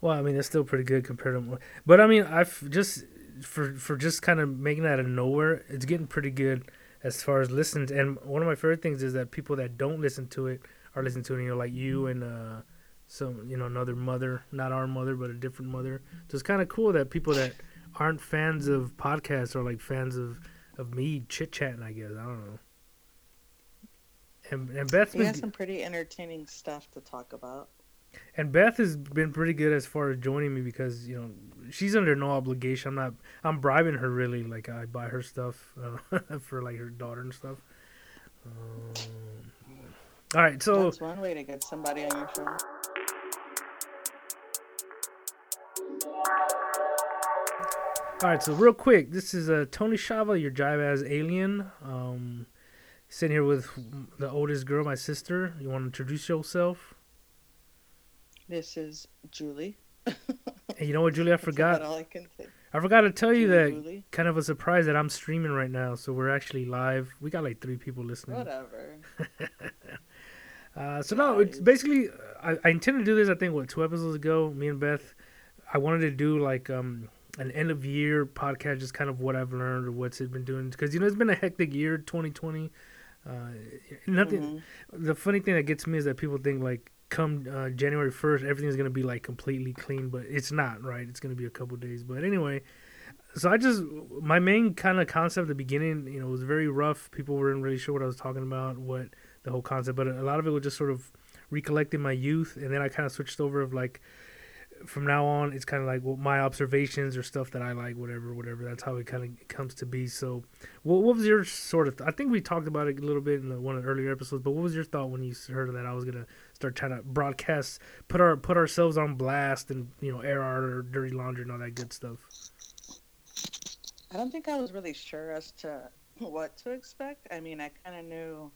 Well, I mean, it's still pretty good compared to, but I mean, I've just for for just kind of making that out of nowhere, it's getting pretty good as far as listens. And one of my favorite things is that people that don't listen to it are listening to it. You know, like you and uh, some you know another mother, not our mother, but a different mother. So it's kind of cool that people that aren't fans of podcasts are like fans of of me chit chatting. I guess I don't know. And and Beth, he has some pretty entertaining stuff to talk about. And Beth has been pretty good as far as joining me because you know she's under no obligation. I'm not. I'm bribing her really. Like I buy her stuff uh, for like her daughter and stuff. Um, all right, so that's one way to get somebody on your show. All right, so real quick, this is uh, Tony Shava, your jive as alien. Um, sitting here with the oldest girl, my sister. You want to introduce yourself? This is Julie. hey, you know what, Julie? I forgot. all I can say. I forgot to tell you that Julie. kind of a surprise that I'm streaming right now. So we're actually live. We got like three people listening. Whatever. uh, so no, it's basically I, I intended to do this. I think what two episodes ago, me and Beth, I wanted to do like um an end of year podcast, just kind of what I've learned or what's it been doing. Because you know it's been a hectic year, 2020. Uh, nothing. Mm-hmm. The funny thing that gets me is that people think like come uh, January 1st, everything's going to be like completely clean, but it's not, right? It's going to be a couple days. But anyway, so I just, my main kind of concept at the beginning, you know, was very rough. People weren't really sure what I was talking about, what the whole concept, but a lot of it was just sort of recollecting my youth. And then I kind of switched over of like, from now on, it's kind of like well, my observations or stuff that I like, whatever, whatever. That's how it kind of comes to be. So, what, what was your sort of? Th- I think we talked about it a little bit in the, one of the earlier episodes. But what was your thought when you heard that I was gonna start trying to broadcast, put our put ourselves on blast, and you know, air our dirty laundry and all that good stuff? I don't think I was really sure as to what to expect. I mean, I kind of knew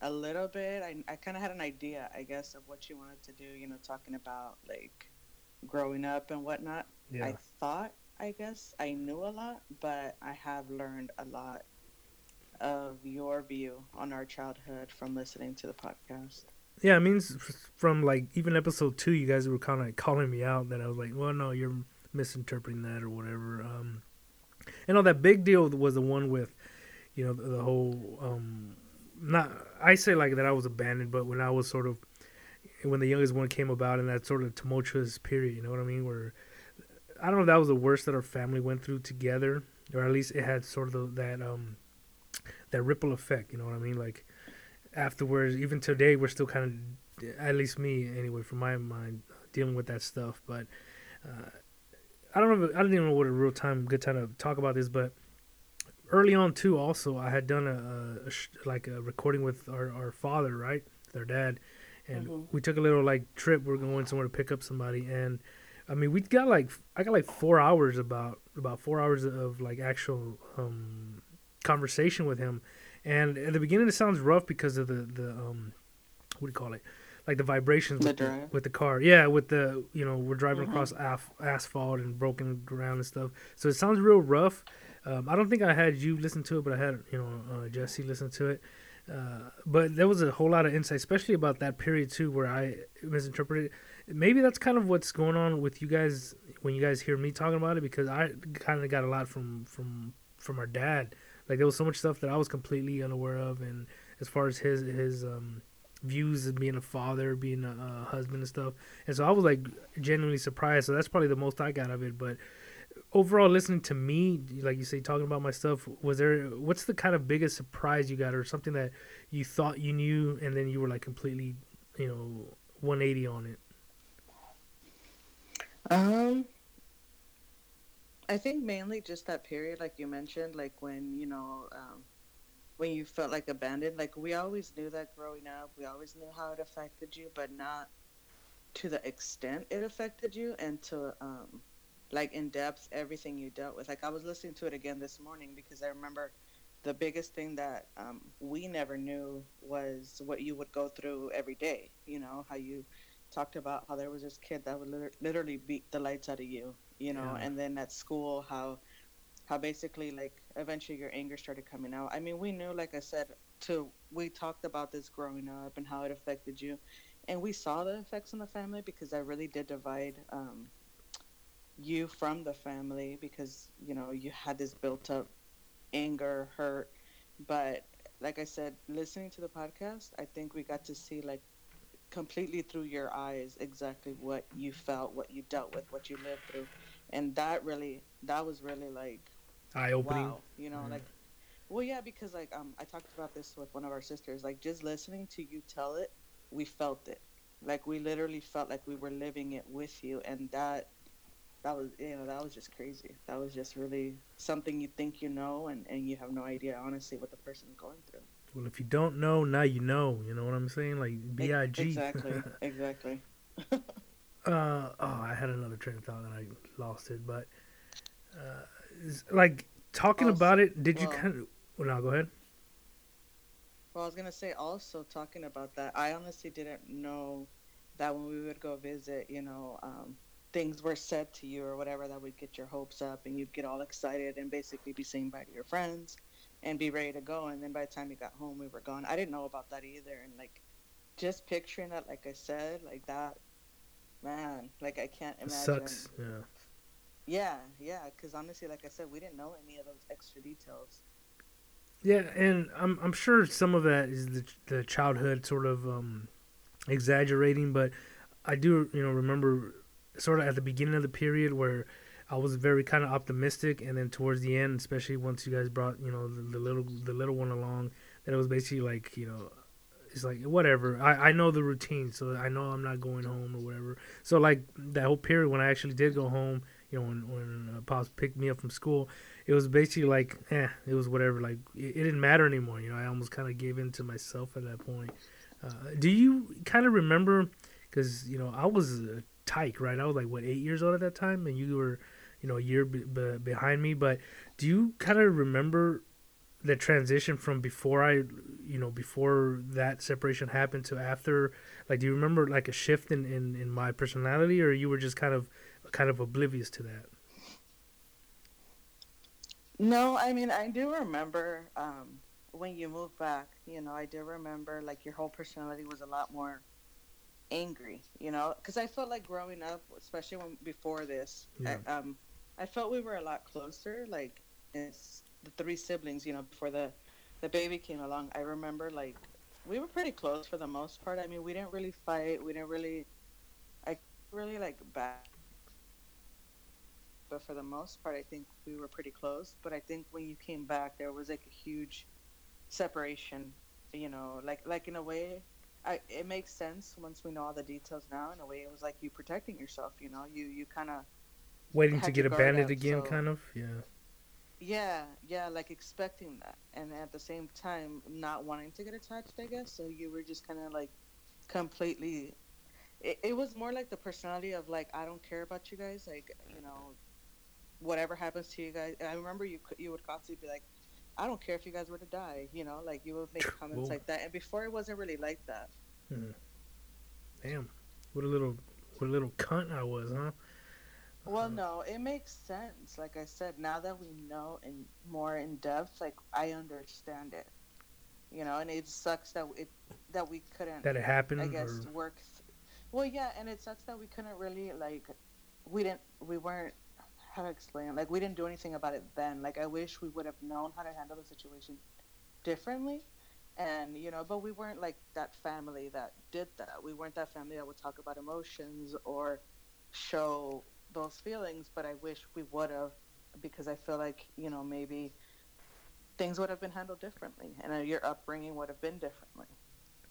a little bit. I, I kind of had an idea, I guess, of what you wanted to do. You know, talking about like growing up and whatnot. Yeah. I thought, I guess, I knew a lot, but I have learned a lot of your view on our childhood from listening to the podcast. Yeah, I mean, from like even episode two, you guys were kind of calling me out that I was like, well, no, you're misinterpreting that or whatever. Um, and all that big deal was the one with, you know, the, the whole, um, not, I say like that I was abandoned, but when I was sort of when the youngest one came about in that sort of tumultuous period. You know what I mean? Where I don't know if that was the worst that our family went through together, or at least it had sort of that um that ripple effect. You know what I mean? Like afterwards, even today, we're still kind of, at least me anyway, from my mind, dealing with that stuff. But uh, I don't know. I don't even know what a real time good time to talk about this, but early on too. Also, I had done a, a, a like a recording with our our father, right, their dad and mm-hmm. we took a little like trip. We are going somewhere to pick up somebody, and I mean, we got like I got like four hours about about four hours of like actual um, conversation with him. And at the beginning, it sounds rough because of the the um, what do you call it? Like the vibrations with the, with the car. Yeah, with the you know we're driving mm-hmm. across af- asphalt and broken ground and stuff. So it sounds real rough. Um, I don't think I had you listen to it, but I had you know uh, Jesse listen to it. Uh, but there was a whole lot of insight, especially about that period too, where I misinterpreted. Maybe that's kind of what's going on with you guys when you guys hear me talking about it, because I kind of got a lot from from from our dad. Like there was so much stuff that I was completely unaware of, and as far as his his um, views of being a father, being a, a husband and stuff, and so I was like genuinely surprised. So that's probably the most I got of it, but overall listening to me like you say talking about my stuff was there what's the kind of biggest surprise you got or something that you thought you knew and then you were like completely you know 180 on it? Um i think mainly just that period like you mentioned like when you know um when you felt like abandoned like we always knew that growing up we always knew how it affected you but not to the extent it affected you and to um like in depth everything you dealt with. Like I was listening to it again this morning because I remember the biggest thing that um, we never knew was what you would go through every day. You know how you talked about how there was this kid that would liter- literally beat the lights out of you. You know, yeah. and then at school how how basically like eventually your anger started coming out. I mean, we knew, like I said, to we talked about this growing up and how it affected you, and we saw the effects on the family because that really did divide um, you from the family because you know you had this built up anger, hurt, but like I said, listening to the podcast, I think we got to see like completely through your eyes exactly what you felt, what you dealt with, what you lived through, and that really that was really like eye opening. Wow, you know, like well, yeah, because like um, I talked about this with one of our sisters. Like just listening to you tell it, we felt it. Like we literally felt like we were living it with you, and that that was you know that was just crazy. That was just really something you think you know, and and you have no idea honestly what the person's going through. Well, if you don't know, now you know. You know what I'm saying? Like B I G. Exactly. exactly. uh oh, I had another train of thought and I lost it, but uh, like talking also, about it, did well, you kind of? Well, now go ahead. Well, I was gonna say also talking about that. I honestly didn't know that when we would go visit, you know, um, things were said to you or whatever that would get your hopes up and you'd get all excited and basically be saying bye to your friends and be ready to go. And then by the time you got home, we were gone. I didn't know about that either. And like, just picturing that, like I said, like that, man, like I can't imagine. It sucks. Yeah. Yeah, yeah. Because honestly, like I said, we didn't know any of those extra details. Yeah, and I'm I'm sure some of that is the the childhood sort of um, exaggerating, but I do you know remember sort of at the beginning of the period where I was very kind of optimistic, and then towards the end, especially once you guys brought you know the, the little the little one along, that it was basically like you know it's like whatever. I, I know the routine, so I know I'm not going home or whatever. So like that whole period when I actually did go home, you know, when when uh, pops picked me up from school, it was basically like, eh, it was whatever. Like it, it didn't matter anymore. You know, I almost kind of gave in to myself at that point. Uh, do you kind of remember? Because you know, I was tyke, right? I was like what eight years old at that time, and you were, you know, a year b- b- behind me. But do you kind of remember the transition from before I, you know, before that separation happened to after? Like, do you remember like a shift in in, in my personality, or you were just kind of kind of oblivious to that? No, I mean I do remember um, when you moved back. You know, I do remember like your whole personality was a lot more angry. You know, because I felt like growing up, especially when before this, yeah. I, um, I felt we were a lot closer. Like it's the three siblings. You know, before the the baby came along, I remember like we were pretty close for the most part. I mean, we didn't really fight. We didn't really, I really like back but for the most part, I think we were pretty close. But I think when you came back, there was like a huge separation. You know, like like in a way, I, it makes sense once we know all the details now. In a way, it was like you protecting yourself. You know, you you kind of waiting to get abandoned again, so, kind of. Yeah. Yeah, yeah, like expecting that, and at the same time not wanting to get attached. I guess so. You were just kind of like completely. It, it was more like the personality of like I don't care about you guys. Like you know, whatever happens to you guys. I remember you you would constantly be like, I don't care if you guys were to die, you know, like you would make comments like that. And before it wasn't really like that. Hmm. Damn, what a little what a little cunt I was, huh? Well, uh, no, it makes sense. Like I said, now that we know in more in depth, like I understand it. You know, and it sucks that it that we couldn't that it happened. I guess or... work. Th- well, yeah, and it sucks that we couldn't really like we didn't we weren't how to explain like we didn't do anything about it then. Like i wish we would have known how to handle the situation differently. And you know but we weren't like that family that did that. We weren't that family that would talk about emotions or show those feelings. But i wish we would have because i feel like you know maybe things would have been handled differently and uh, your upbringing would have been differently.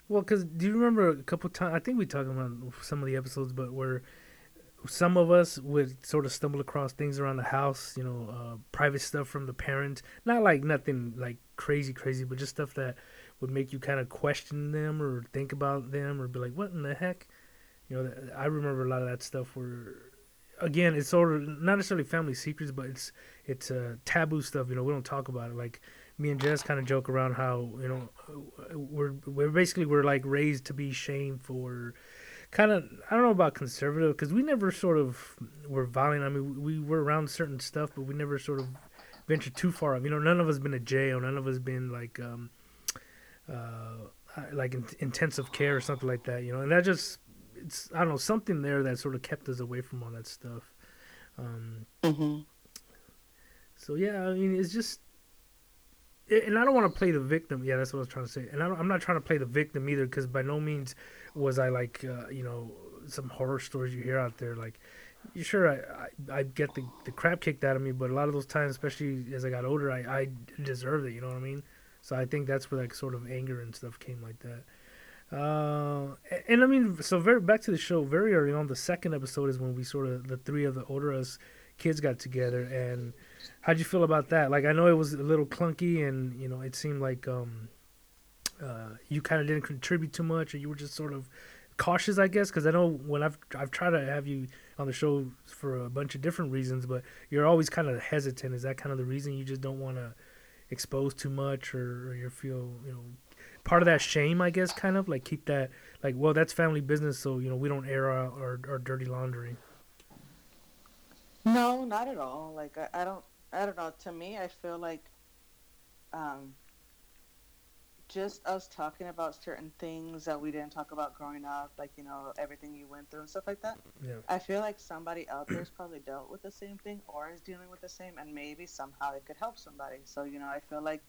Well because do you remember a couple times i think we talked about some of the episodes but where some of us would sort of stumble across things around the house, you know, uh, private stuff from the parents. Not like nothing like crazy, crazy, but just stuff that would make you kind of question them or think about them or be like, what in the heck? You know, I remember a lot of that stuff where, again, it's sort of not necessarily family secrets, but it's it's uh, taboo stuff. You know, we don't talk about it. Like me and Jess kind of joke around how you know we're we're basically we're like raised to be shameful or kind of I don't know about conservative because we never sort of were violent. I mean, we were around certain stuff, but we never sort of ventured too far. You know, none of us been to jail. None of us been like, um, uh, uh, like in, intensive care or something like that, you know. And that just it's I don't know something there that sort of kept us away from all that stuff. Um, Mm-hmm. so yeah, I mean, it's just, and I don't want to play the victim. Yeah, that's what I was trying to say. And I am not trying to play the victim either, because by no means was I like, uh, you know, some horror stories you hear out there. Like, you sure I, I, I get the the crap kicked out of me, but a lot of those times, especially as I got older, I I deserved it. You know what I mean? So I think that's where like sort of anger and stuff came like that. Uh, and, and I mean, so very back to the show. Very early on, the second episode is when we sort of the three of the older us kids got together. And how'd you feel about that? Like, I know it was a little clunky, and you know, it seemed like um, uh, you kind of didn't contribute too much, or you were just sort of cautious, I guess. Because I know when I've I've tried to have you on the show for a bunch of different reasons, but you're always kind of hesitant. Is that kind of the reason you just don't want to expose too much, or, or you feel you know part of that shame, I guess, kind of like keep that like, well, that's family business, so you know we don't air our, our, our dirty laundry. No, not at all. Like I, I don't, I don't know. To me, I feel like, um, just us talking about certain things that we didn't talk about growing up, like you know everything you went through and stuff like that. Yeah. I feel like somebody out there's probably dealt with the same thing or is dealing with the same, and maybe somehow it could help somebody. So you know, I feel like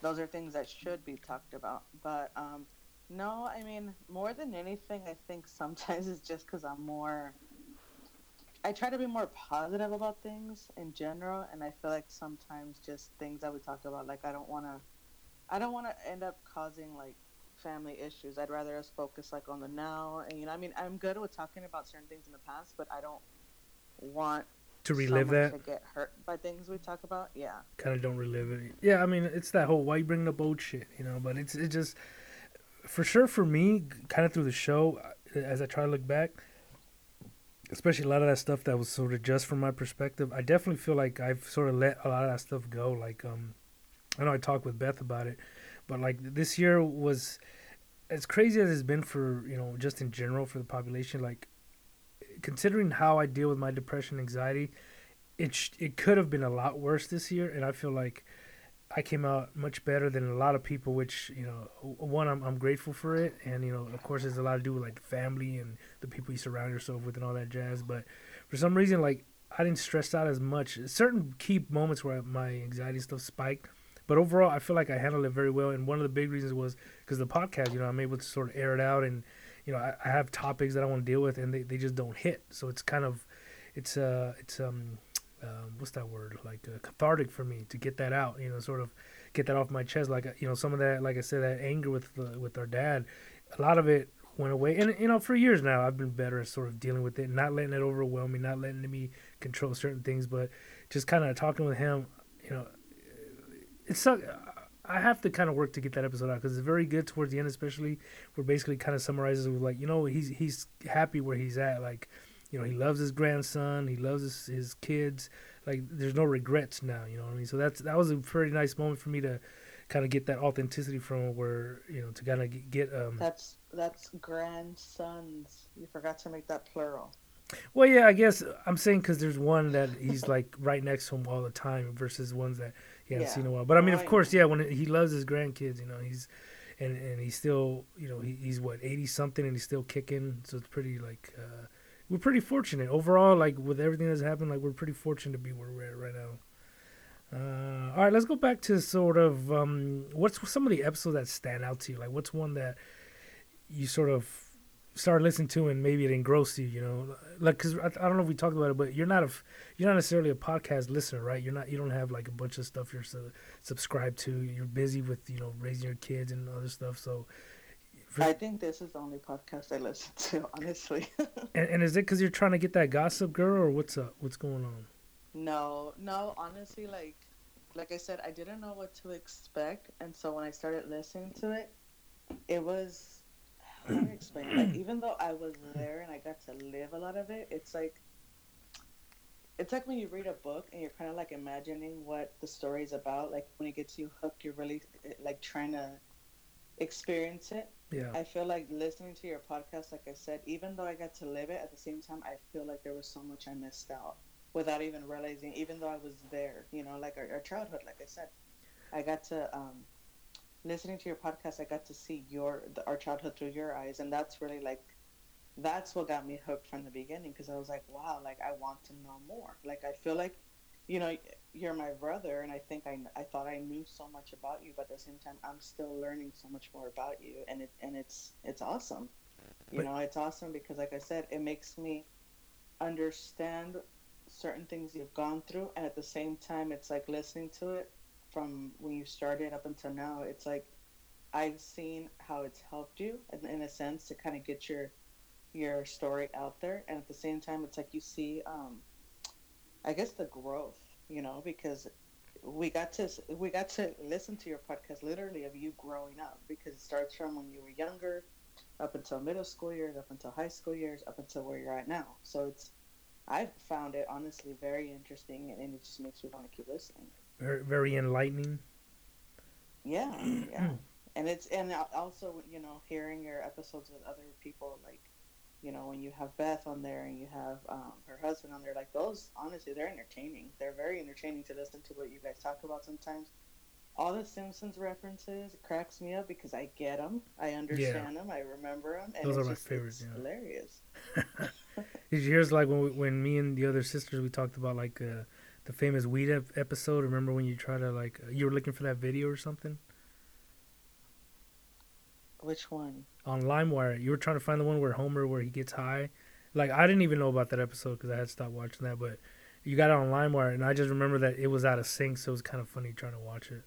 those are things that should be talked about. But um, no, I mean, more than anything, I think sometimes it's just because I'm more. I try to be more positive about things in general, and I feel like sometimes just things that we talk about, like I don't want to, I don't want to end up causing like family issues. I'd rather us focus like on the now, and you know, I mean, I'm good with talking about certain things in the past, but I don't want to relive that. to get hurt by things we talk about. Yeah. Kind of don't relive it. Yeah, I mean, it's that whole why you bringing up old shit, you know. But it's it just for sure for me, kind of through the show, as I try to look back, especially a lot of that stuff that was sort of just from my perspective. I definitely feel like I've sort of let a lot of that stuff go. Like, um, I know I talked with Beth about it, but like this year was as crazy as it's been for you know just in general for the population. Like, considering how I deal with my depression, anxiety, it sh- it could have been a lot worse this year, and I feel like I came out much better than a lot of people. Which you know, one I'm I'm grateful for it, and you know, of course, there's a lot to do with like family and the people you surround yourself with and all that jazz. But for some reason, like I didn't stress out as much. Certain key moments where my anxiety stuff spiked. But overall, I feel like I handled it very well, and one of the big reasons was because the podcast. You know, I'm able to sort of air it out, and you know, I, I have topics that I want to deal with, and they, they just don't hit. So it's kind of, it's uh, it's um, um, what's that word? Like uh, cathartic for me to get that out. You know, sort of get that off my chest. Like you know, some of that, like I said, that anger with the, with our dad, a lot of it went away. And you know, for years now, I've been better at sort of dealing with it, not letting it overwhelm me, not letting me control certain things, but just kind of talking with him. You know, it's so. I have to kind of work to get that episode out because it's very good towards the end, especially where basically kind of summarizes with like, you know, he's he's happy where he's at. Like, you know, he loves his grandson, he loves his, his kids. Like, there's no regrets now. You know what I mean? So that's that was a pretty nice moment for me to kind of get that authenticity from where you know to kind of get. um That's that's grandsons. You forgot to make that plural. Well, yeah, I guess I'm saying because there's one that he's like right next to him all the time versus ones that he hasn't Yeah. seen in a while. But I mean, of I course, yeah, when he loves his grandkids, you know, he's and and he's still, you know, he, he's what 80 something and he's still kicking. So it's pretty like uh, we're pretty fortunate overall. Like with everything that's happened, like we're pretty fortunate to be where we're at right now. Uh, all right, let's go back to sort of um, what's some of the episodes that stand out to you. Like, what's one that you sort of started listening to and maybe it engrossed you? You know, like because I, I don't know if we talked about it, but you're not a you're not necessarily a podcast listener, right? You're not you don't have like a bunch of stuff you're su- subscribed to. You're busy with you know raising your kids and other stuff. So, for- I think this is the only podcast I listen to, honestly. and, and is it because you're trying to get that gossip girl, or what's up? What's going on? no, no, honestly, like, like I said, I didn't know what to expect, and so when I started listening to it, it was how explain? Like, even though I was there and I got to live a lot of it, it's like. It's like when you read a book and you're kind of like imagining what the story's about. Like when it gets you hooked, you're really like trying to experience it. Yeah, I feel like listening to your podcast, like I said, even though I got to live it, at the same time, I feel like there was so much I missed out without even realizing, even though I was there, you know, like our, our childhood, like I said. I got to um, listening to your podcast, I got to see your the, our childhood through your eyes, and that's really like that's what got me hooked from the beginning because I was like, wow, like I want to know more. Like I feel like, you know, you're my brother, and I think I, I thought I knew so much about you, but at the same time, I'm still learning so much more about you, and it and it's it's awesome. You but, know, it's awesome because, like I said, it makes me understand certain things you've gone through, and at the same time, it's like listening to it from when you started up until now. It's like I've seen how it's helped you, in, in a sense, to kind of get your your story out there, and at the same time, it's like you see, um, I guess, the growth. You know, because we got to we got to listen to your podcast literally of you growing up because it starts from when you were younger up until middle school years up until high school years up until where you're at now so it's i found it honestly very interesting and it just makes me want to keep listening very very enlightening. Yeah yeah. And it's and also you know hearing your episodes with other people like you know when you have beth on there and you have um, her husband on there like those honestly they're entertaining. They're very entertaining to listen to what you guys talk about sometimes. All the simpsons references cracks me up because i get them i understand yeah. them i remember them and those are my just, favorites yeah. hilarious. Did you hear like when, we, when me and the other sisters we talked about like uh, the famous weed episode remember when you try to like uh, you were looking for that video or something which one? On LimeWire. You were trying to find the one where Homer, where he gets high. Like I didn't even know about that episode because I had stopped watching that, but you got it on LimeWire, and I just remember that it was out of sync, so it was kind of funny trying to watch it.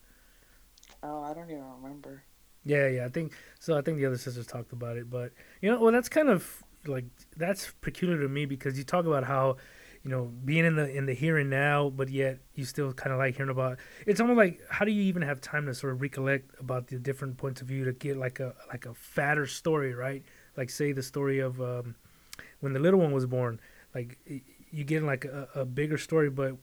Oh, I don't even remember. Yeah, yeah, I think so. I think the other sisters talked about it, but you know, well, that's kind of like that's peculiar to me because you talk about how you know being in the in the here and now but yet you still kind of like hearing about it's almost like how do you even have time to sort of recollect about the different points of view to get like a like a fatter story right? Like say the story of um, when the little one was born like you get like a, a bigger story but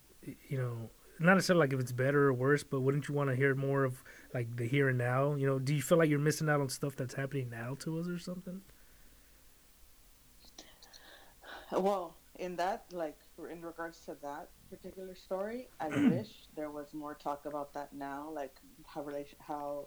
you know not necessarily like if it's better or worse but wouldn't you want to hear more of like the here and now? You know do you feel like you're missing out on stuff that's happening now to us or something? Well in that like in regards to that particular story i wish there was more talk about that now like how relation how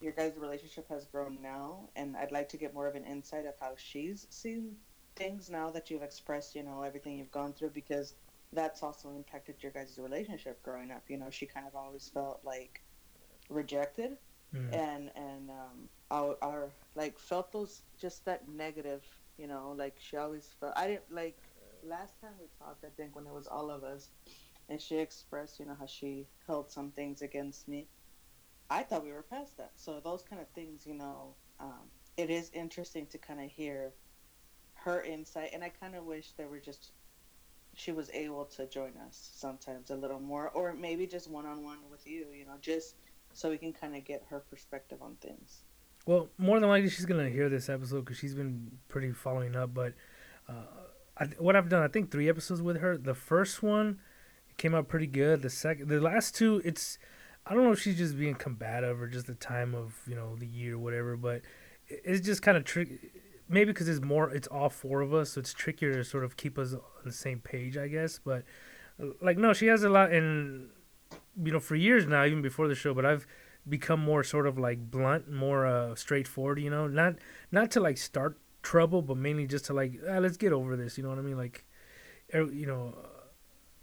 your guys relationship has grown now and i'd like to get more of an insight of how she's seen things now that you've expressed you know everything you've gone through because that's also impacted your guys' relationship growing up you know she kind of always felt like rejected mm. and and um our, our like felt those just that negative you know like she always felt i didn't like last time we talked, I think when it was all of us, and she expressed, you know, how she held some things against me. I thought we were past that. So those kind of things, you know, um, it is interesting to kind of hear her insight, and I kind of wish there were just she was able to join us sometimes a little more, or maybe just one on one with you, you know, just so we can kind of get her perspective on things. Well, more than likely, she's gonna hear this episode because she's been pretty following up. But uh, I, what I've done, I think three episodes with her. The first one came out pretty good. The second, the last two, it's I don't know if she's just being combative or just the time of you know the year or whatever, but it's just kind of tricky. Maybe because it's more, it's all four of us, so it's trickier to sort of keep us on the same page, I guess. But like, no, she has a lot, and you know, for years now, even before the show, but I've become more sort of like blunt, more uh, straightforward. You know, not not to like start trouble, but mainly just to like, ah, let's get over this. You know what I mean? Like, er, you know,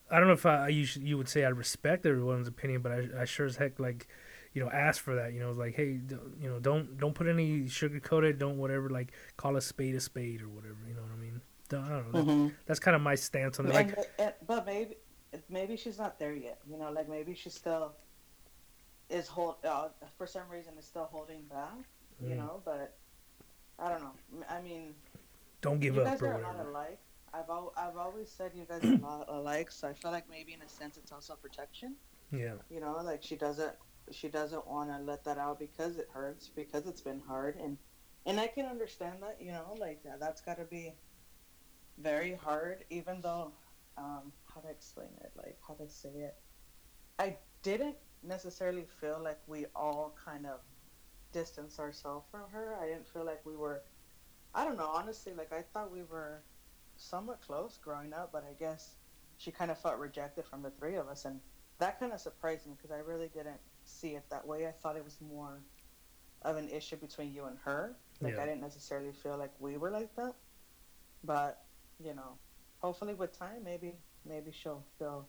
I don't know if I you should, you would say I respect everyone's opinion, but I, I sure as heck like, you know, ask for that. You know, like, hey, you know, don't don't put any sugar coated, don't whatever, like call a spade a spade or whatever. You know what I mean? I don't know. Mm-hmm. That's kind of my stance on it. Like, but maybe maybe she's not there yet. You know, like maybe she still is hold uh, for some reason is still holding back. Mm. You know, but I don't know. I mean, don't give you up. You guys are a lot alike. I've al- I've always said you guys are a lot alike, so I feel like maybe in a sense it's also protection. Yeah. You know, like she doesn't she doesn't want to let that out because it hurts because it's been hard and and I can understand that. You know, like that, that's got to be very hard. Even though, um, how to explain it? Like how to say it? I didn't necessarily feel like we all kind of distance ourselves from her. I didn't feel like we were. I don't know. Honestly, like I thought we were somewhat close growing up, but I guess she kind of felt rejected from the three of us, and that kind of surprised me because I really didn't see it that way. I thought it was more of an issue between you and her. Like Yeah. I didn't necessarily feel like we were like that, but you know, hopefully with time, maybe maybe she'll feel.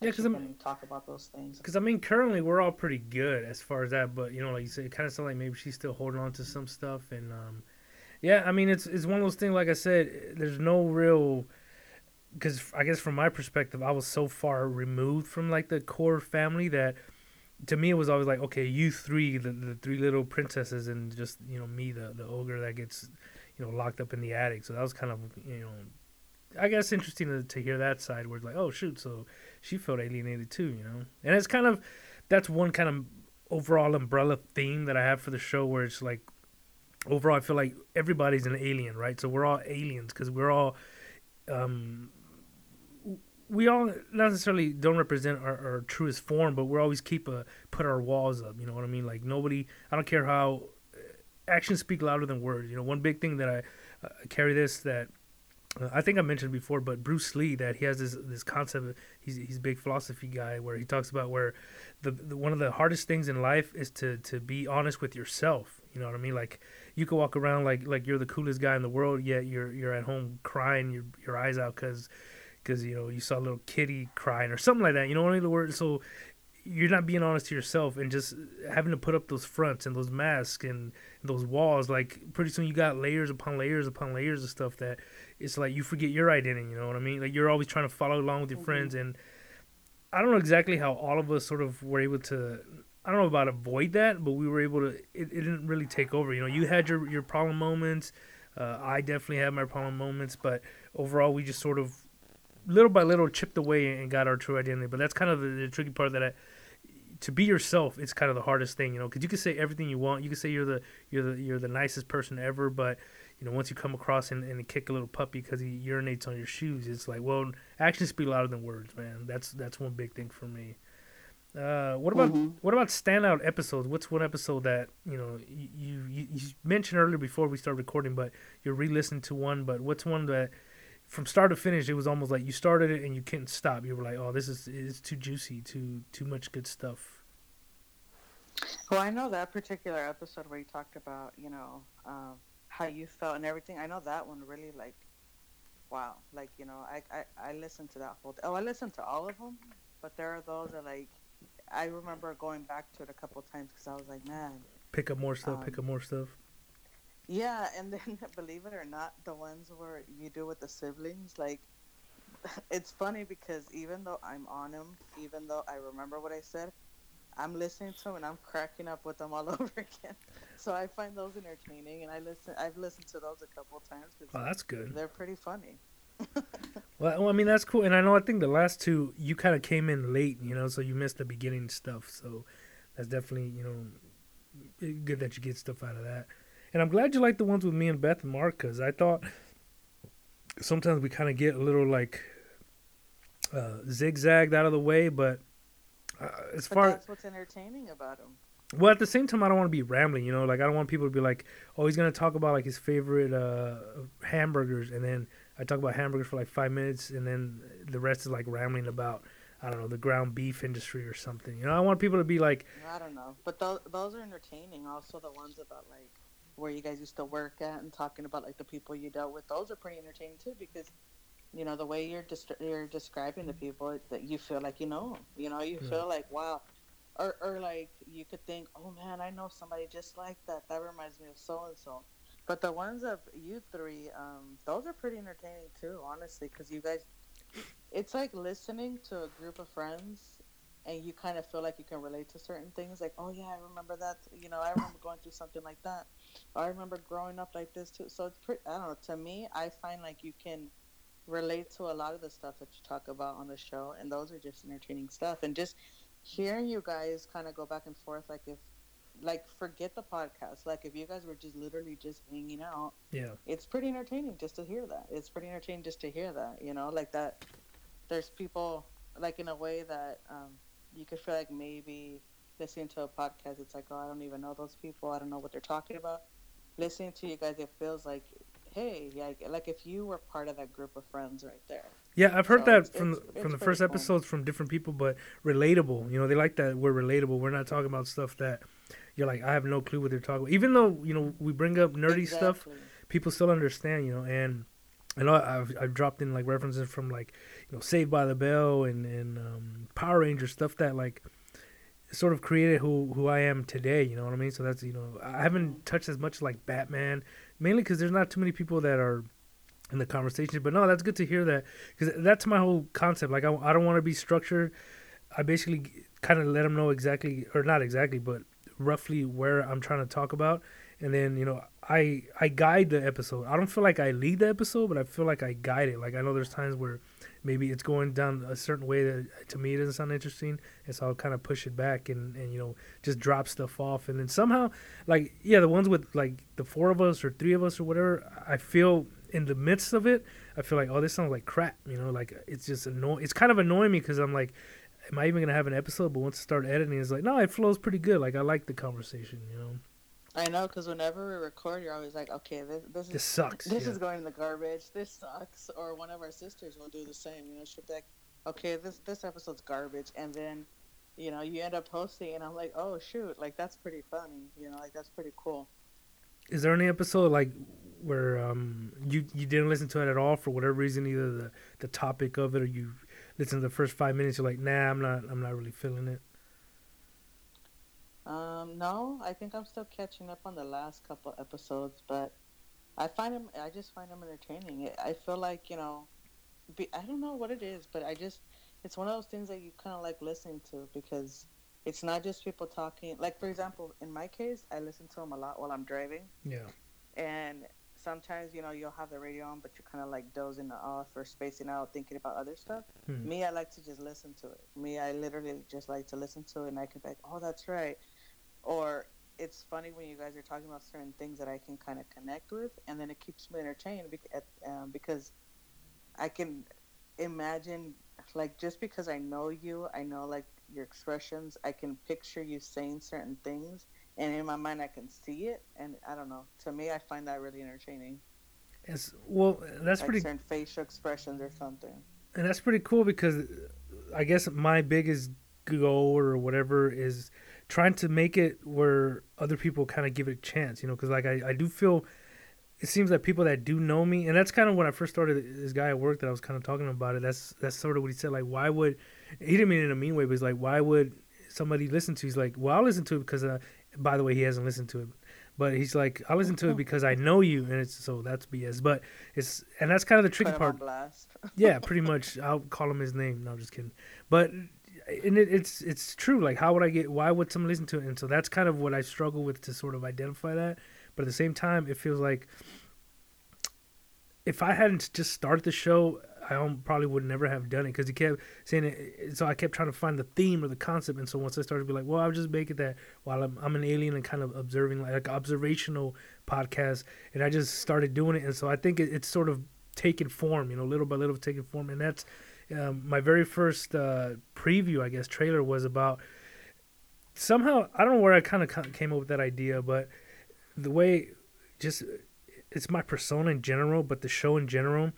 Yeah, because I'm- talk about those things. Because I mean, currently we're all pretty good as far as that, but you know, like you said, it kind of sounds like maybe she's still holding on to some stuff, and um, yeah, I mean, it's it's one of those things. Like I said, there's no real. Because I guess from my perspective, I was so far removed from like the core family that to me it was always like, okay, you three, the, the three little princesses, and just you know me, the the ogre that gets you know locked up in the attic. So that was kind of you know, I guess interesting to, to hear that side where it's like, oh shoot, so she felt alienated too, you know. And it's kind of that's one kind of overall umbrella theme that I have for the show where it's like overall I feel like everybody's an alien, right? So we're all aliens because we're all um we all not necessarily don't represent our, our truest form, but we're always keep a put our walls up. You know what I mean? Like nobody. I don't care how actions speak louder than words. You know, one big thing that I uh, carry this that Uh, I think I mentioned before, but Bruce Lee that he has this this concept. He's he's a big philosophy guy where he talks about where the, the one of the hardest things in life is to to be honest with yourself. You know what I mean? Like you can walk around like like you're the coolest guy in the world, yet you're you're at home crying your your eyes out because because you know you saw a little kitty crying or something like that. You know what I mean? The word so you're not being honest to yourself and just having to put up those fronts and those masks and those walls like pretty soon you got layers upon layers upon layers of stuff that it's like you forget your identity you know what i mean? Like you're always trying to follow along with your Mhm. friends and i don't know exactly how all of us sort of were able to i don't know about avoid that but we were able to it, it didn't really take over you know? You had your your problem moments uh, i definitely had my problem moments but overall we just sort of little by little chipped away and got our true identity but that's kind of the, the tricky part that i to be yourself it's kind of the hardest thing you know? Because you can say everything you want you can say you're the you're the you're the nicest person ever but you know once you come across and, and kick a little puppy because he urinates on your shoes it's like well actions speak louder than words man that's that's one big thing for me uh, what about Mhm. what about standout episodes? What's one episode that you know you, you you mentioned earlier before we started recording, but you're re-listening to one. But what's one that from start to finish it was almost like you started it and you couldn't stop. You were like, oh, this is it's too juicy, too too much good stuff. Well, I know that particular episode where you talked about, you know, um, how you felt and everything. I know that one really like, wow, like you know, I I, I listened to that whole. Oh, I listened to all of them, but there are those that like, I remember going back to it a couple times because I was like, man, Pick up more stuff. pick Um, up more stuff. yeah. And then believe it or not, the ones where you do with the siblings, like, it's funny because even though I'm on them, even though I remember what I said, I'm listening to them and I'm cracking up with them all over again. So I find those entertaining, and I listen. I've listened to those a couple of times Oh, because that's good. they're pretty funny. Well, well, I mean that's cool, and I know I think the last two you kind of came in late, you know, so you missed the beginning stuff. So that's definitely you know good that you get stuff out of that. And I'm glad you like the ones with me and Beth and Mark because I thought sometimes we kind of get a little like uh, zigzagged out of the way, but uh, as But far that's what's entertaining about them. Well, at the same time, I don't want to be rambling. You know, like I don't want people to be like, "Oh, he's gonna talk about like his favorite uh, hamburgers," and then I talk about hamburgers for like five minutes, and then the rest is like rambling about I don't know the ground beef industry or something. You know, I want people to be like, I don't know, but those those are entertaining. Also, the ones about like where you guys used to work at and talking about like the people you dealt with. Those are pretty entertaining too because you know the way you're dest- you're describing the people that you feel like you know. You know, you Yeah. feel like wow, or or like you could think, oh man, I know somebody just like that. That reminds me of so and so. But the ones of you three, um, those are pretty entertaining too, honestly, because you guys, it's like listening to a group of friends and you kind of feel like you can relate to certain things like oh yeah i remember that you know i remember going through something like that i remember growing up like this too so it's pretty i don't know to me i find like you can relate to a lot of the stuff that you talk about on the show and those are just entertaining stuff and just hearing you guys kind of go back and forth like if like forget the podcast like if you guys were just literally just hanging out yeah, it's pretty entertaining just to hear that. It's pretty entertaining just to hear that, you know, like that. There's people like in a way that um, you could feel like maybe listening to a podcast, it's like, oh, I don't even know those people. I don't know what they're talking about. Listening to you guys, it feels like, hey, yeah, like if you were part of that group of friends right there. Yeah. I've heard So that it's- from it's- the, from the first fun. episodes from different people, but relatable. You know, they like that we're relatable. We're not talking about stuff that you're like I have no clue what they're talking about. Even though you know we bring up nerdy stuff, people still understand, you know, and I know I've I've dropped in like references from like you know Saved by the Bell and and um, Power Rangers stuff that like sort of created who who I am today. You know what I mean? So that's you know I haven't touched as much like Batman mainly because there's not too many people that are in the conversation. But no, that's good to hear that because that's my whole concept. Like I, I don't want to be structured. I basically kind of let them know exactly or not exactly, but roughly where I'm trying to talk about, and then you know I I guide the episode. I don't feel like I lead the episode, but I feel like I guide it. Like I know there's times where maybe it's going down a certain way that to me it doesn't sound interesting, and so I'll kind of push it back and and you know just drop stuff off, and then somehow like yeah the ones with like the four of us or three of us or whatever, I feel in the midst of it, I feel like oh this sounds like crap, you know like it's just annoying. It's kind of annoying me because I'm like. Am I even gonna have an episode? But once I start editing, it's like, no, it flows pretty good. Like I like the conversation, you know. I know, because whenever we record, you're always like, okay, this this is This sucks. this yeah. is going in the garbage. This sucks. Or one of our sisters will do the same. You know, she'll be like, okay, this this episode's garbage, and then, you know, you end up posting, and I'm like, oh shoot, like that's pretty funny. You know, like that's pretty cool. Is there any episode like where um you you didn't listen to it at all for whatever reason, either the the topic of it or you listen to the first five minutes, you're like, nah, I'm not I'm not really feeling it. Um, no, I think I'm still catching up on the last couple episodes, but I find them. I just find them entertaining. I feel like you know, be, I don't know what it is, but I just it's one of those things that you kind of like listening to because it's not just people talking. Like for example, in my case, I listen to them a lot while I'm driving, Yeah. and sometimes you know you'll have the radio on, but you're kind of like dozing off or spacing out, thinking about other stuff. Hmm. Me, I like to just listen to it. Me, I literally just like to listen to it, and I can be like, oh, that's right. Or it's funny when you guys are talking about certain things that I can kind of connect with, and then it keeps me entertained um, because I can imagine, like, just because I know you, I know like your expressions, I can picture you saying certain things, and in my mind, I can see it, and I don't know. To me, I find that really entertaining. It's well, that's like pretty certain facial expressions or something. and that's pretty cool because I guess my biggest goal or whatever is trying to make it where other people kind of give it a chance, you know, because like I, I do feel it seems like people that do know me, and that's kind of when I first started this guy at work that I was kind of talking about it. That's that's sort of what he said. Like, why would he didn't mean it in a mean way, but he's like, why would somebody listen to? He's like, well, I'll listen to it because, uh, by the way, he hasn't listened to it, but he's like, I'll listen to it oh. because I know you, and it's so that's BS. But it's and that's kind of the tricky part blast. yeah, pretty much. I'll call him his name. No, I'm just kidding. But and it, it's it's true. Like, how would I get? Why would someone listen to it? And so that's kind of what I struggle with to sort of identify that. But at the same time, it feels like if I hadn't just started the show, I probably would never have done it because he kept saying it. So I kept trying to find the theme or the concept. And so once I started to be like, well, I'll just make it that while I'm, I'm an alien and kind of observing, like, like observational podcast. And I just started doing it. And so I think it, it's sort of taken form, you know, little by little taking form. And that's um, my very first uh, preview, I guess, trailer was about somehow, I don't know where I kind of came up with that idea, but the way just it's my persona in general, but the show in general,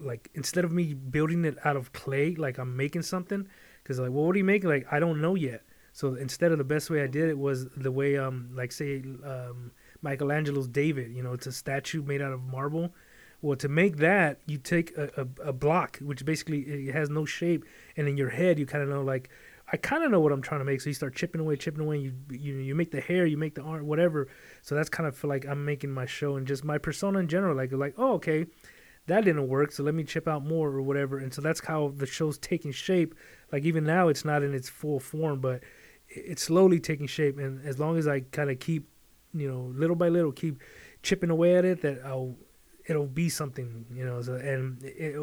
like instead of me building it out of clay, like I'm making something, because like, well, what are you making? Like, I don't know yet. So instead of the best way I did it was the way, um, like say, um, Michelangelo's David. You know, it's a statue made out of marble. Well, to make that, you take a, a, a block, which basically it has no shape, and in your head, you kind of know like. I kind of know what I'm trying to make, so you start chipping away, chipping away. You you you make the hair, you make the art, whatever. So that's kind of like I'm making my show and just my persona in general. Like like oh okay, that didn't work, so let me chip out more or whatever. And so that's how the show's taking shape. Like even now, it's not in its full form, but it's slowly taking shape. And as long as I kind of keep, you know, little by little, keep chipping away at it, that I'll it'll be something, you know. So, and it,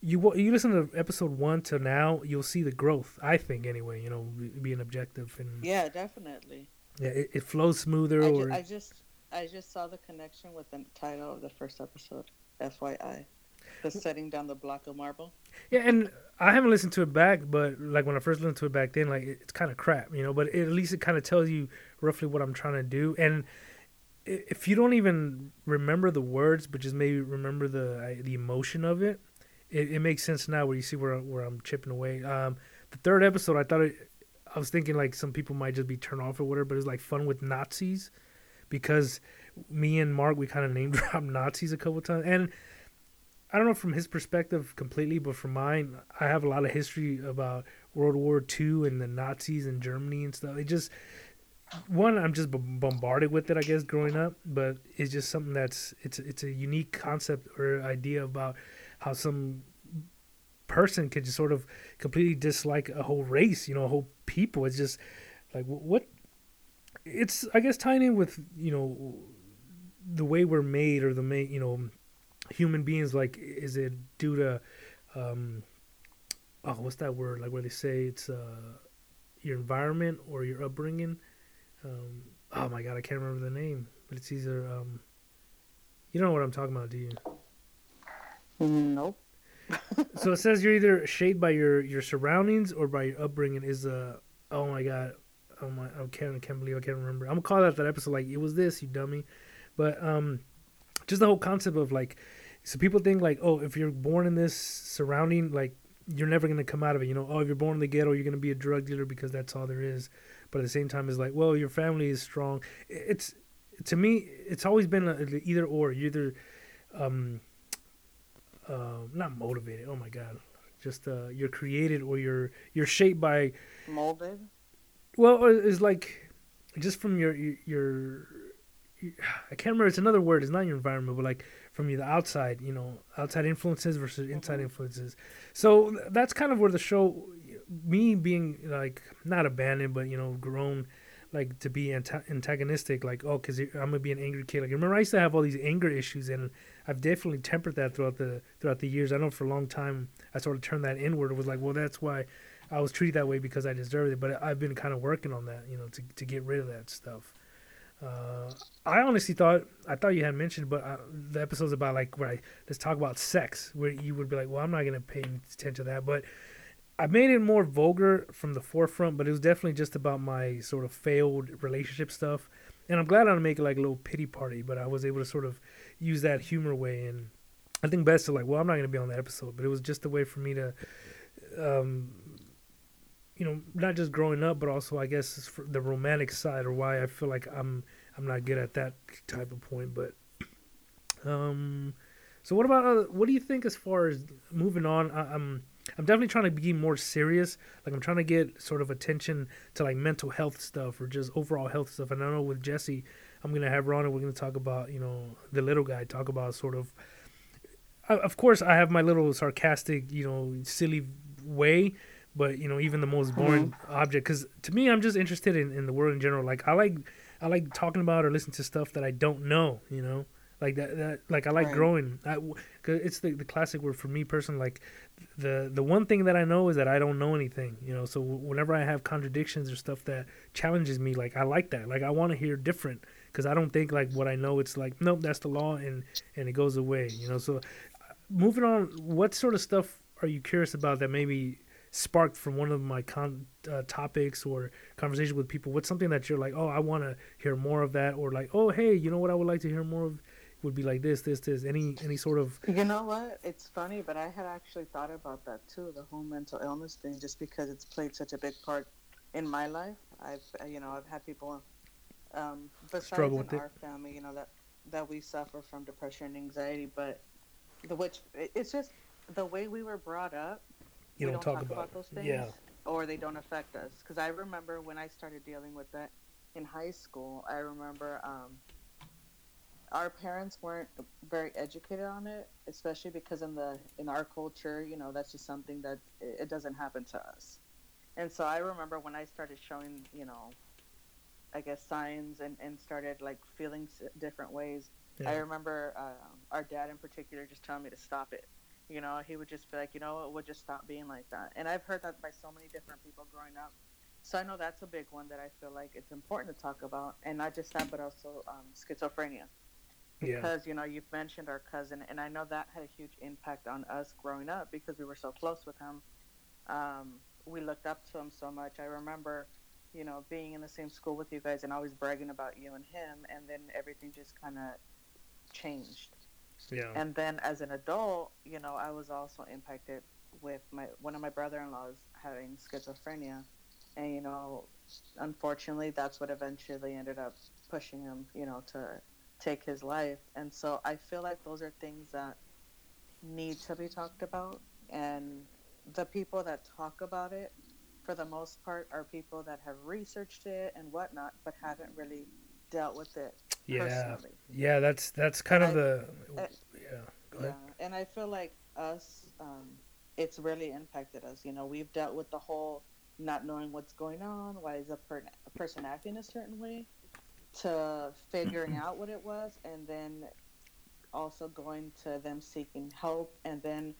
you you listen to episode one to now, you'll see the growth. I think anyway, you know, being objective and Yeah, definitely. yeah, it, it flows smoother. I, or ju- I just I just saw the connection with the title of the first episode. FYI, the setting down the block of marble. Yeah, and I haven't listened to it back, but like when I first listened to it back then, like it- it's kind of crap, you know. But it, at least it kind of tells you roughly what I'm trying to do. And if you don't even remember the words, but just maybe remember the I- the emotion of it, it, it makes sense now where you see where where I'm chipping away. Um, the third episode, I thought it, I was thinking like some people might just be turned off or whatever, but it's like fun with Nazis because me and Mark we kind of name dropped Nazis a couple times, and I don't know from his perspective completely, but from mine, I have a lot of history about World War II and the Nazis and Germany and stuff. It just one I'm just bombarded with it, I guess, growing up. But it's just something that's it's it's a unique concept or idea about how some person could just sort of completely dislike a whole race, you know, a whole people. It's just like what it's I guess tying in with you know the way we're made or the main you know human beings like is it due to um oh what's that word? Like where they say it's uh your environment or your upbringing? Um oh my god I can't remember the name but it's either um you don't know what I'm talking about do you? Nope. So it says you're either shaped by your your surroundings or by your upbringing is uh oh my god oh my I can't I can't believe I can't remember. I'm gonna call that that episode like it was this you dummy but um just the whole concept of like so people think like oh if you're born in this surrounding like you're never gonna come out of it you know oh if you're born in the ghetto you're gonna be a drug dealer because that's all there is but at the same time it's like well your family is strong it's to me it's always been a, either or you either um uh, not motivated. Oh my god, just uh, you're created or you're you're shaped by molded. Well, it's like just from your your, your I can't remember. It's another word. It's not your environment, but like from you, the outside, you know, outside influences versus inside mm-hmm. influences. So that's kind of where the show, me being like not abandoned, but you know, grown like to be antagonistic, like oh, because I'm gonna be an angry kid. Like remember, I used to have all these anger issues, and I've definitely tempered that throughout the throughout the years. I know for a long time I sort of turned that inward. It was like, well, that's why I was treated that way because I deserved it. But I've been kind of working on that, you know, to to get rid of that stuff. Uh, I honestly thought I thought you had mentioned, but uh, the episodes about like where I let's talk about sex, where you would be like, well, I'm not gonna pay attention to that, but I made it more vulgar from the forefront, but it was definitely just about my sort of failed relationship stuff. And I'm glad I didn't make it like a little pity party, but I was able to sort of use that humor way. And I think best to like, well, I'm not to be on that episode, but it was just a way for me to, um, you know, not just growing up, but also I guess the romantic side or why I feel like I'm I'm not good at that type of point. But um, so what about uh, what do you think as far as moving on? I, I'm I'm definitely trying to be more serious. Like I'm trying to get sort of attention to like mental health stuff or just overall health stuff. And I know with Jesse, I'm gonna have Ron and we're gonna talk about you know the little guy talk about sort of. of course, I have my little sarcastic, you know, silly way, but you know, even the most boring mm-hmm. object. Because to me, I'm just interested in, in the world in general. Like I like I like talking about or listening to stuff that I don't know. You know, like that, that like I like right. growing. I, it's the, the classic word for me personally. Like the the one thing that I know is that I don't know anything. You know, so whenever I have contradictions or stuff that challenges me, like I like that. Like I want to hear different because I don't think like what I know. It's like nope, that's the law, and and it goes away. You know, so moving on. What sort of stuff are you curious about that maybe sparked from one of my con- uh, topics or conversation with people? What's something that you're like, oh, I want to hear more of that, or like, oh, hey, you know what, I would like to hear more of would be like this, this, this. Any any sort of. You know what? It's funny, but I had actually thought about that too, the whole mental illness thing, just because it's played such a big part in my life. I've you know I've had people um, besides Struggle in our family, you know that that we suffer from depression and anxiety, but the which it's just the way we were brought up. You don't, don't, talk, about, about, those things, yeah, or they don't affect us. Because I remember when I started dealing with that in high school. I remember um, our parents weren't very educated on it, especially because in the in our culture, you know, that's just something that it, doesn't happen to us. And so I remember when I started showing, you know, I guess signs and and started like feeling different ways. Yeah. I remember uh, our dad in particular just telling me to stop it. You know, he would just be like, you know, we'll just stop being like that. And I've heard that by so many different people growing up. So I know that's a big one that I feel like it's important to talk about, and not just that, but also um, schizophrenia because yeah. you know you've mentioned our cousin and i know that had a huge impact on us growing up because we were so close with him um, we looked up to him so much i remember you know being in the same school with you guys and always bragging about you and him and then everything just kind of changed yeah. And then as an adult you know i was also impacted with my one of my brother-in-laws having schizophrenia. And you know, unfortunately, that's what eventually ended up pushing him, you know, to take his life. And so I feel like those are things that need to be talked about, and the people that talk about it, for the most part, are people that have researched it and whatnot, but haven't really dealt with it Yeah, personally. yeah. That's that's kind of I- the I- yeah. Go ahead. Yeah, and I feel like us, um, it's really impacted us. You know, we've dealt with the whole not knowing what's going on, why is a, per- a person acting a certain way, to figuring out what it was, and then also going to them seeking help, and then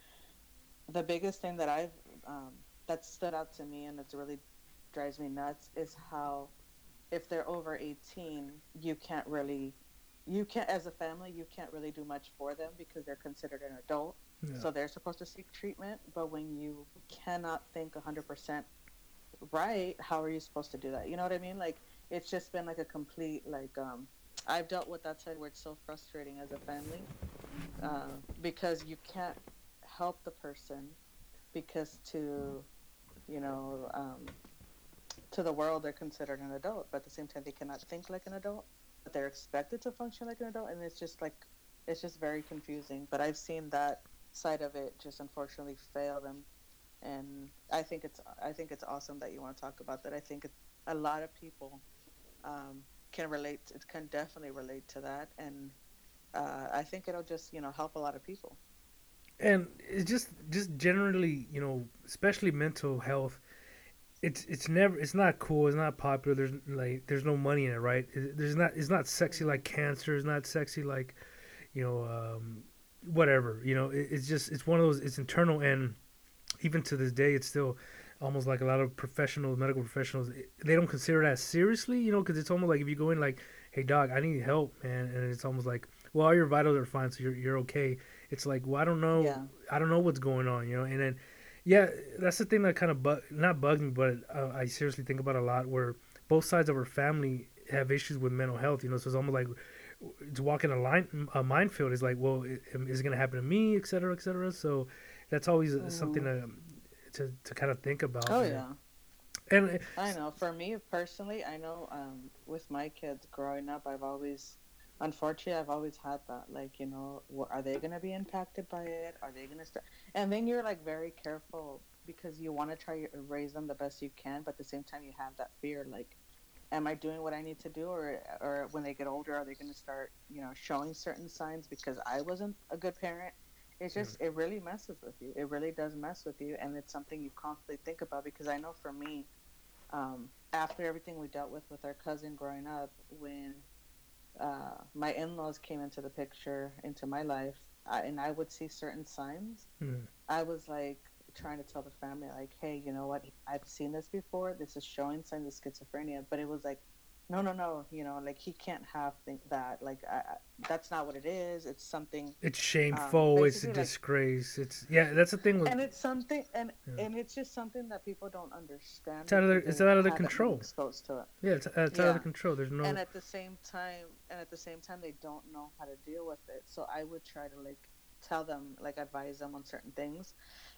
the biggest thing that I've um, that stood out to me, and it's really drives me nuts, is how if they're over 18, you can't really you can't as a family you can't really do much for them because they're considered an adult. Yeah. so they're supposed to seek treatment but when you cannot think 100% right how are you supposed to do that? You know what i mean? Like it's just been like a complete like um i've dealt with that side where it's so frustrating as a family uh, because you can't help the person because to you know um, to the world they're considered an adult but at the same time they cannot think like an adult but they're expected to function like an adult and it's just like it's just very confusing but i've seen that side of it just unfortunately fail them and i think it's i think it's awesome that you want to talk about that. I think a lot of people um, can relate it can definitely relate to that and uh, i think it'll just you know help a lot of people. And it's just just generally you know especially mental health it's it's never it's not cool it's not popular there's like there's no money in it right? There's not it's not sexy like cancer it's not sexy like you know um whatever you know? It, it's just it's one of those it's internal and even to this day it's still almost like a lot of professionals medical professionals they don't consider that seriously you know? Because it's almost like if you go in like hey dog i need help man and it's almost like well all your vitals are fine so you're, you're okay. It's like well i don't know Yeah. i don't know what's going on you know? And then yeah that's the thing that kind of bug not bugs me but uh, i seriously think about a lot where both sides of our family have issues with mental health you know so it's almost like it's walking a line a minefield. It's like well is it going to happen to me et cetera et cetera? So that's always uh something to, to to kind of think about. Oh yeah. And I know. For me personally, I know um, with my kids growing up, I've always, unfortunately, I've always had that. Like, you know, wh- are they going to be impacted by it? Are they going to start? And then you're like very careful because you want to try to raise them the best you can, but at the same time, you have that fear like, am I doing what I need to do? Or, or when they get older, are they going to start, you know, showing certain signs because I wasn't a good parent? It's just, it really messes with you. It really does mess with you. And it's something you constantly think about because I know for me, um, after everything we dealt with with our cousin growing up, when uh, my in-laws came into the picture into my life, I, and I would see certain signs, mm, I was like trying to tell the family, like, hey, you know what? I've seen this before. This is showing signs of schizophrenia, but it was like, no, no, no. You know, like he can't have think that. Like, I, I, that's not what it is. It's something it's shameful um, it's a like- disgrace it's yeah that's the thing with and it's something and Yeah. and it's just something that people don't understand It's out of their- it's out of their control. exposed to it yeah it's, it's out of Yeah. control there's no and at the same time and at the same time they don't know how to deal with it so i would try to like tell them like advise them on certain things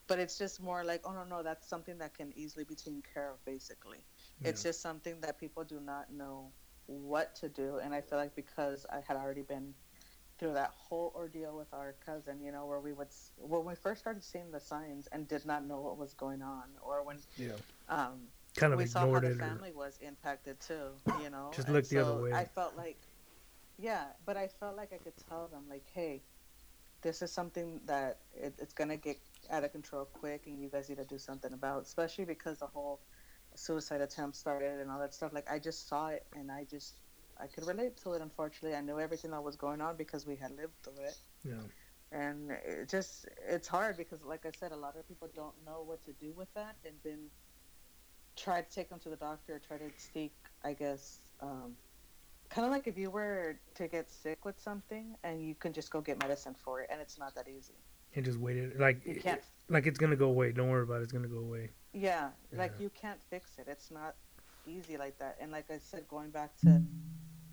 but it's just more like oh no no that's something that can easily be taken care of basically it's just something that people do not know what to do and i feel like because i had already been through that whole ordeal with our cousin you know where we would when we first started seeing the signs and did not know what was going on or when yeah um kind of we saw how the it or, family was impacted too, you know. Just and look the other way. I felt like, yeah, but I felt like I could tell them like, hey, this is something that it, it's gonna get out of control quick, and you guys need to do something about, especially because the whole suicide attempt started and all that stuff. Like I just saw it, and I just I could relate to it. Unfortunately, I knew everything that was going on because we had lived through it. Yeah. And it just it's hard because like i said a lot of people don't know what to do with that and then try to take them to the doctor try to seek i guess um, kind of like if you were to get sick with something and you can just go get medicine for it and it's not that easy. And just waited like you can't like it's gonna go away. Don't worry about it. It's gonna go away yeah like you can't fix it. It's not easy like that. And like i said going back to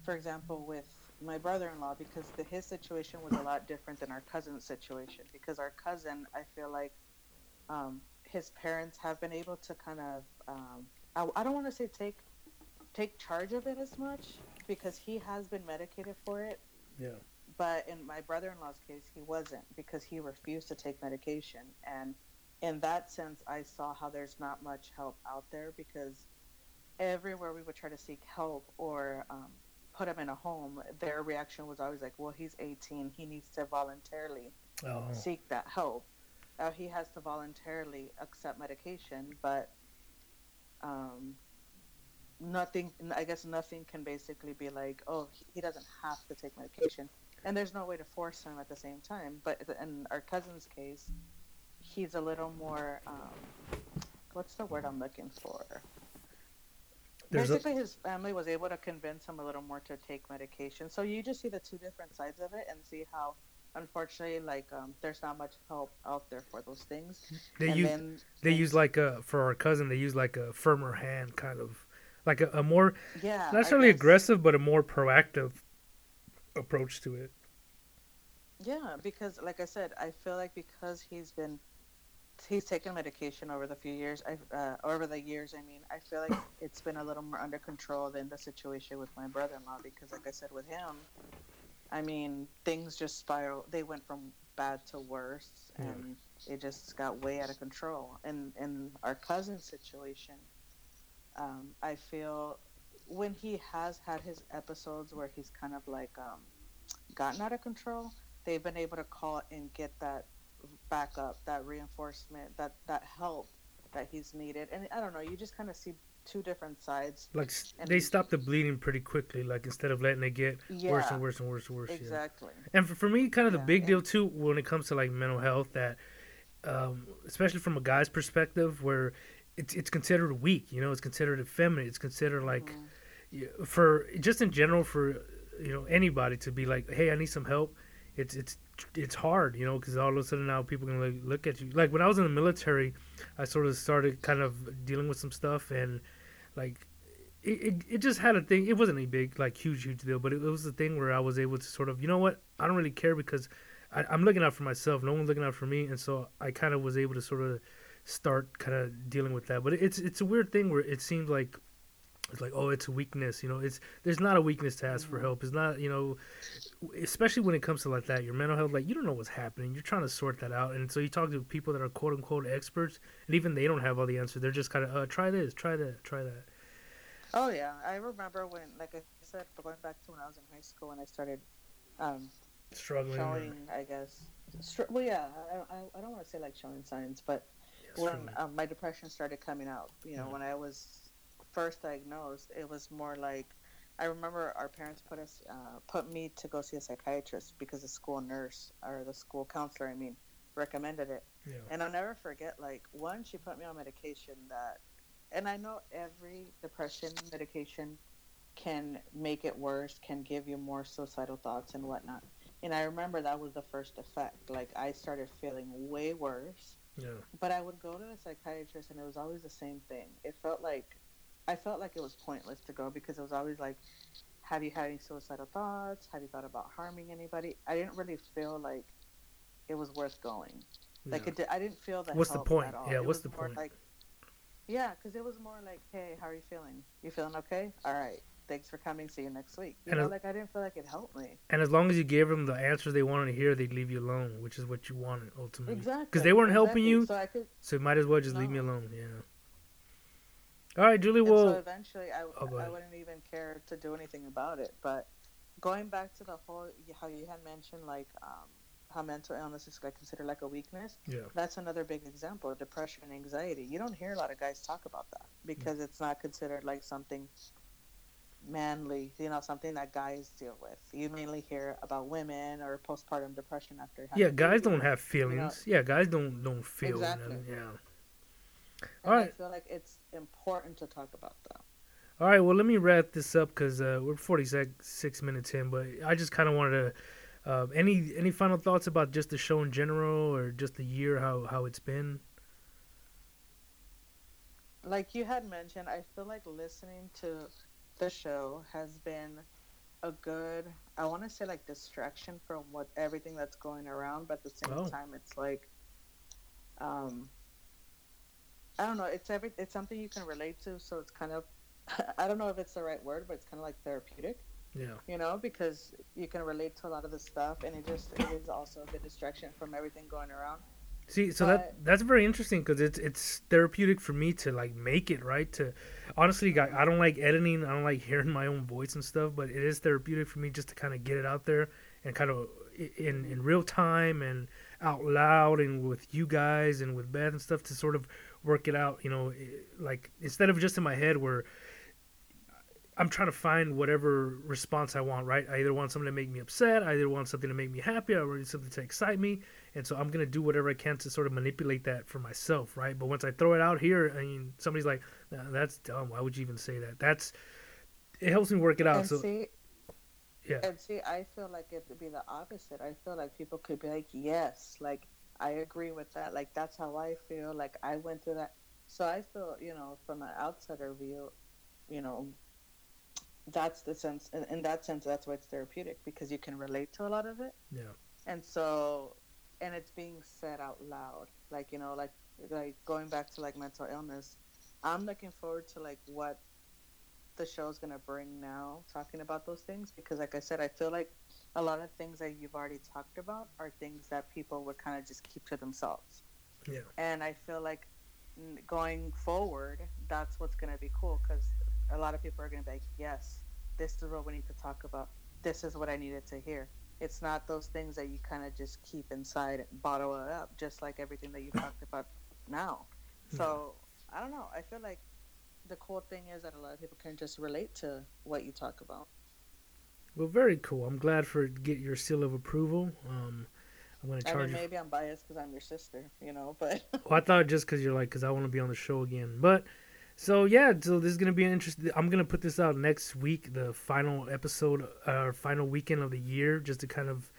for example with my brother-in-law because the, his situation was a lot different than our cousin's situation. Because our cousin i feel like um, his parents have been able to kind of um, I, I don't want to say take take charge of it as much because he has been medicated for it. Yeah. But in my brother-in-law's case, he wasn't because he refused to take medication, and in that sense, I saw how there's not much help out there because everywhere we would try to seek help or um, put him in a home, their reaction was always like, "Well, he's 18. He needs to voluntarily Oh. seek that help. Uh, he has to voluntarily accept medication, but um, nothing. I guess nothing can basically be like, oh, he- he doesn't have to take medication, and there's no way to force him at the same time. But in our cousin's case, he's a little more. Um, what's the word I'm looking for? There's a- Basically, his family was able to convince him a little more to take medication. So you just see the two different sides of it and see how, unfortunately, like um, there's not much help out there for those things. They and use then they use like a for our cousin they use like a firmer hand kind of like a, a more yeah, not necessarily aggressive but a more proactive approach to it. Yeah, because like I said, I feel like because he's been he's taken medication over the few years, I uh, over the years. I mean, I feel like it's been a little more under control than the situation with my brother-in-law. Because, like I said, with him, I mean, things just spiral. They went from bad to worse, Yeah. and it just got way out of control. And in our cousin's situation, um, I feel when he has had his episodes where he's kind of like um, gotten out of control, they've been able to call and get that backup, that reinforcement, that that help that he's needed. And I don't know, you just kind of see two different sides. Like they stop the bleeding pretty quickly. Like instead of letting it get Yeah, worse and worse and worse and worse. yeah. exactly. And for, for me, kind of the Yeah, big deal too when it comes to like mental health that, um, especially from a guy's perspective, where it's it's considered weak. You know, it's considered effeminate. It's considered like Mhm. for just in general for you know anybody to be like, hey, I need some help. It's it's it's hard, you know, because all of a sudden now people can like look at you. Like when I was in the military, I sort of started kind of dealing with some stuff and like. It, it, it just had a thing. It wasn't a big, like, huge, huge deal, but it, it was a thing where I was able to sort of, you know what? I don't really care because I, I'm looking out for myself. No one's looking out for me, and so I kind of was able to sort of start kind of dealing with that. But it's it's a weird thing where it seems like it's like oh it's a weakness you know it's there's not a weakness to ask for Mhm. help it's not you know especially when it comes to like that your mental health like you don't know what's happening you're trying to sort that out and so you talk to people that are quote unquote experts and even they don't have all the answers they're just kind of uh, try this try that try that Oh yeah, I remember when, like I said, going back to when I was in high school and I started um, struggling or- showing, I guess. Str- well, yeah, I, I, I don't want to say like showing signs, but yeah, when um, my depression started coming out, you know, Yeah. when I was first diagnosed, it was more like I remember our parents put us uh, put me to go see a psychiatrist because the school nurse or the school counselor, I mean, recommended it. yeah And I'll never forget, like, one, she put me on medication that, and I know every depression medication can make it worse, can give you more suicidal thoughts and whatnot. And I remember that was the first effect. Like, I started feeling way worse, yeah but I would go to the psychiatrist and it was always the same thing. It felt like, I felt like it was pointless to go because it was always like, have you had any suicidal thoughts? Have you thought about harming anybody? I didn't really feel like it was worth going. Like yeah. it, did, I didn't feel that. What's the point? At all. Yeah, It what's the point? Like, yeah, because it was more like, hey, how are you feeling? You feeling okay? All right. Thanks for coming. See you next week. You And know, it- like I didn't feel like it helped me. and as long as you gave them the answers they wanted to hear they'd leave you alone which is what you wanted ultimately Exactly. Because they weren't helping exactly. you. So I could. so you might as well just leave me alone yeah all right julie And so eventually, I, Oh, I wouldn't even care to do anything about it. But going back to the whole, how you had mentioned, like um, how mental illness is like considered like a weakness. yeah That's another big example depression and anxiety. You don't hear a lot of guys talk about that because Mm. it's not considered like something manly, you know, something that guys deal with. You mainly hear about women or postpartum depression after having yeah guys baby. don't have feelings yeah guys don't don't feel Exactly. yeah And I Alright. feel like it's important to talk about that. All right, well, let me wrap this up because uh, we're 46 minutes in, but I just kind of wanted to. Uh, any any final thoughts about just the show in general or just the year, how, how it's been? Like you had mentioned, I feel like listening to the show has been a good, I want to say like distraction from what everything that's going around, but at the same Oh. time, it's like, um, I don't know. It's every. It's something you can relate to. So it's kind of. I don't know if it's the right word, but it's kind of like therapeutic. Yeah. You know, because you can relate to a lot of the stuff, and it just it is also a good distraction from everything going around. See, so that that's very interesting because it's it's therapeutic for me to like make it right. To honestly, I, I don't like editing. I don't like hearing my own voice and stuff. But it is therapeutic for me just to kind of get it out there and kind of in in real time and out loud and with you guys and with Beth and stuff to sort of work it out. You know, eh, like instead of just in my head where I'm trying to find whatever response I want, right? I either want something to make me upset, I either want something to make me happy, I want something to excite me, and so I'm gonna do whatever I can to sort of manipulate that for myself, right? But once I throw it out here, I mean, somebody's like, nah, "That's dumb. Why would you even say that?" That's it helps me work it out. And so see, yeah, and see, I feel like it would be the opposite. I feel like people could be like, "Yes, like I agree with that. Like that's how I feel. Like I went through that." So I feel, you know, from an outsider view, you know, that's the sense in, in that sense that's why it's therapeutic because you can relate to a lot of it yeah, and so and it's being said out loud like you know like like going back to like mental illness i'm looking forward to like what the show's gonna bring now talking about those things because like i said i feel like a lot of things that you've already talked about are things that people would kind of just keep to themselves. Yeah, and i feel like going forward that's what's gonna be cool because a lot of people are gonna be like yes this is what we need to talk about. This is what i needed to hear. It's not those things that you kind of just keep inside and bottle it up just like everything that you talked about now. So i don't know. I feel like the cool thing is that a lot of people can just relate to what you talk about Well, very cool. I'm glad for get your seal of approval. Um, I'm gonna i charge. mean maybe i'm biased because i'm your sister you know but Well, I thought just because you're like, because I want to be on the show again. But so yeah, so this is gonna be an interesting. I'm gonna put this out next week, the final episode, uh, final weekend of the year, just to kind of.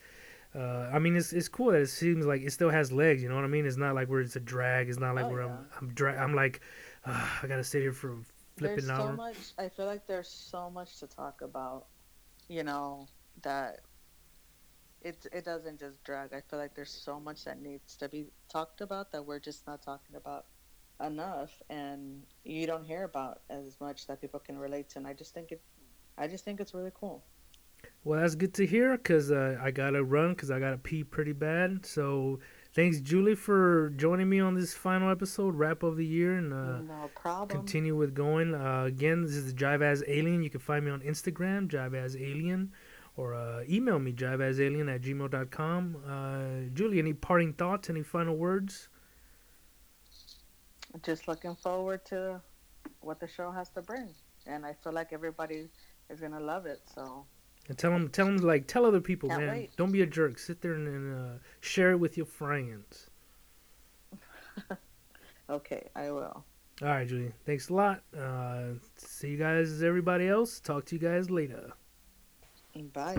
Uh, I mean, it's it's cool that it seems like it still has legs. You know what I mean? It's not like where it's a drag. It's not like Oh, where yeah. I'm I'm dra- I'm like, uh, I gotta sit here for flipping there's hour. so much i feel like there's so much to talk about you know that it it doesn't just drag. I feel like there's so much that needs to be talked about that we're just not talking about enough and you don't hear about as much that people can relate to. And i just think it i just think it's really cool. Well, that's good to hear because uh, I gotta run because I gotta pee pretty bad. So thanks, Julie, for joining me on this final episode, wrap of the year, and uh, no problem continue with going. Uh, again, this is the Jive as Alien. You can find me on Instagram, Jive as Alien, or uh, email me, jiveasalien at gmail.com. Uh, Julie, any parting thoughts, any final words? just looking forward to what the show has to bring and i feel like everybody is gonna love it so And tell them, tell them, like, tell other people, Can't man. wait. Don't be a jerk. Sit there and, and uh, share it with your friends. okay i will All right, Julie. Thanks a lot. Uh, see you guys, everybody else. Talk to you guys later. bye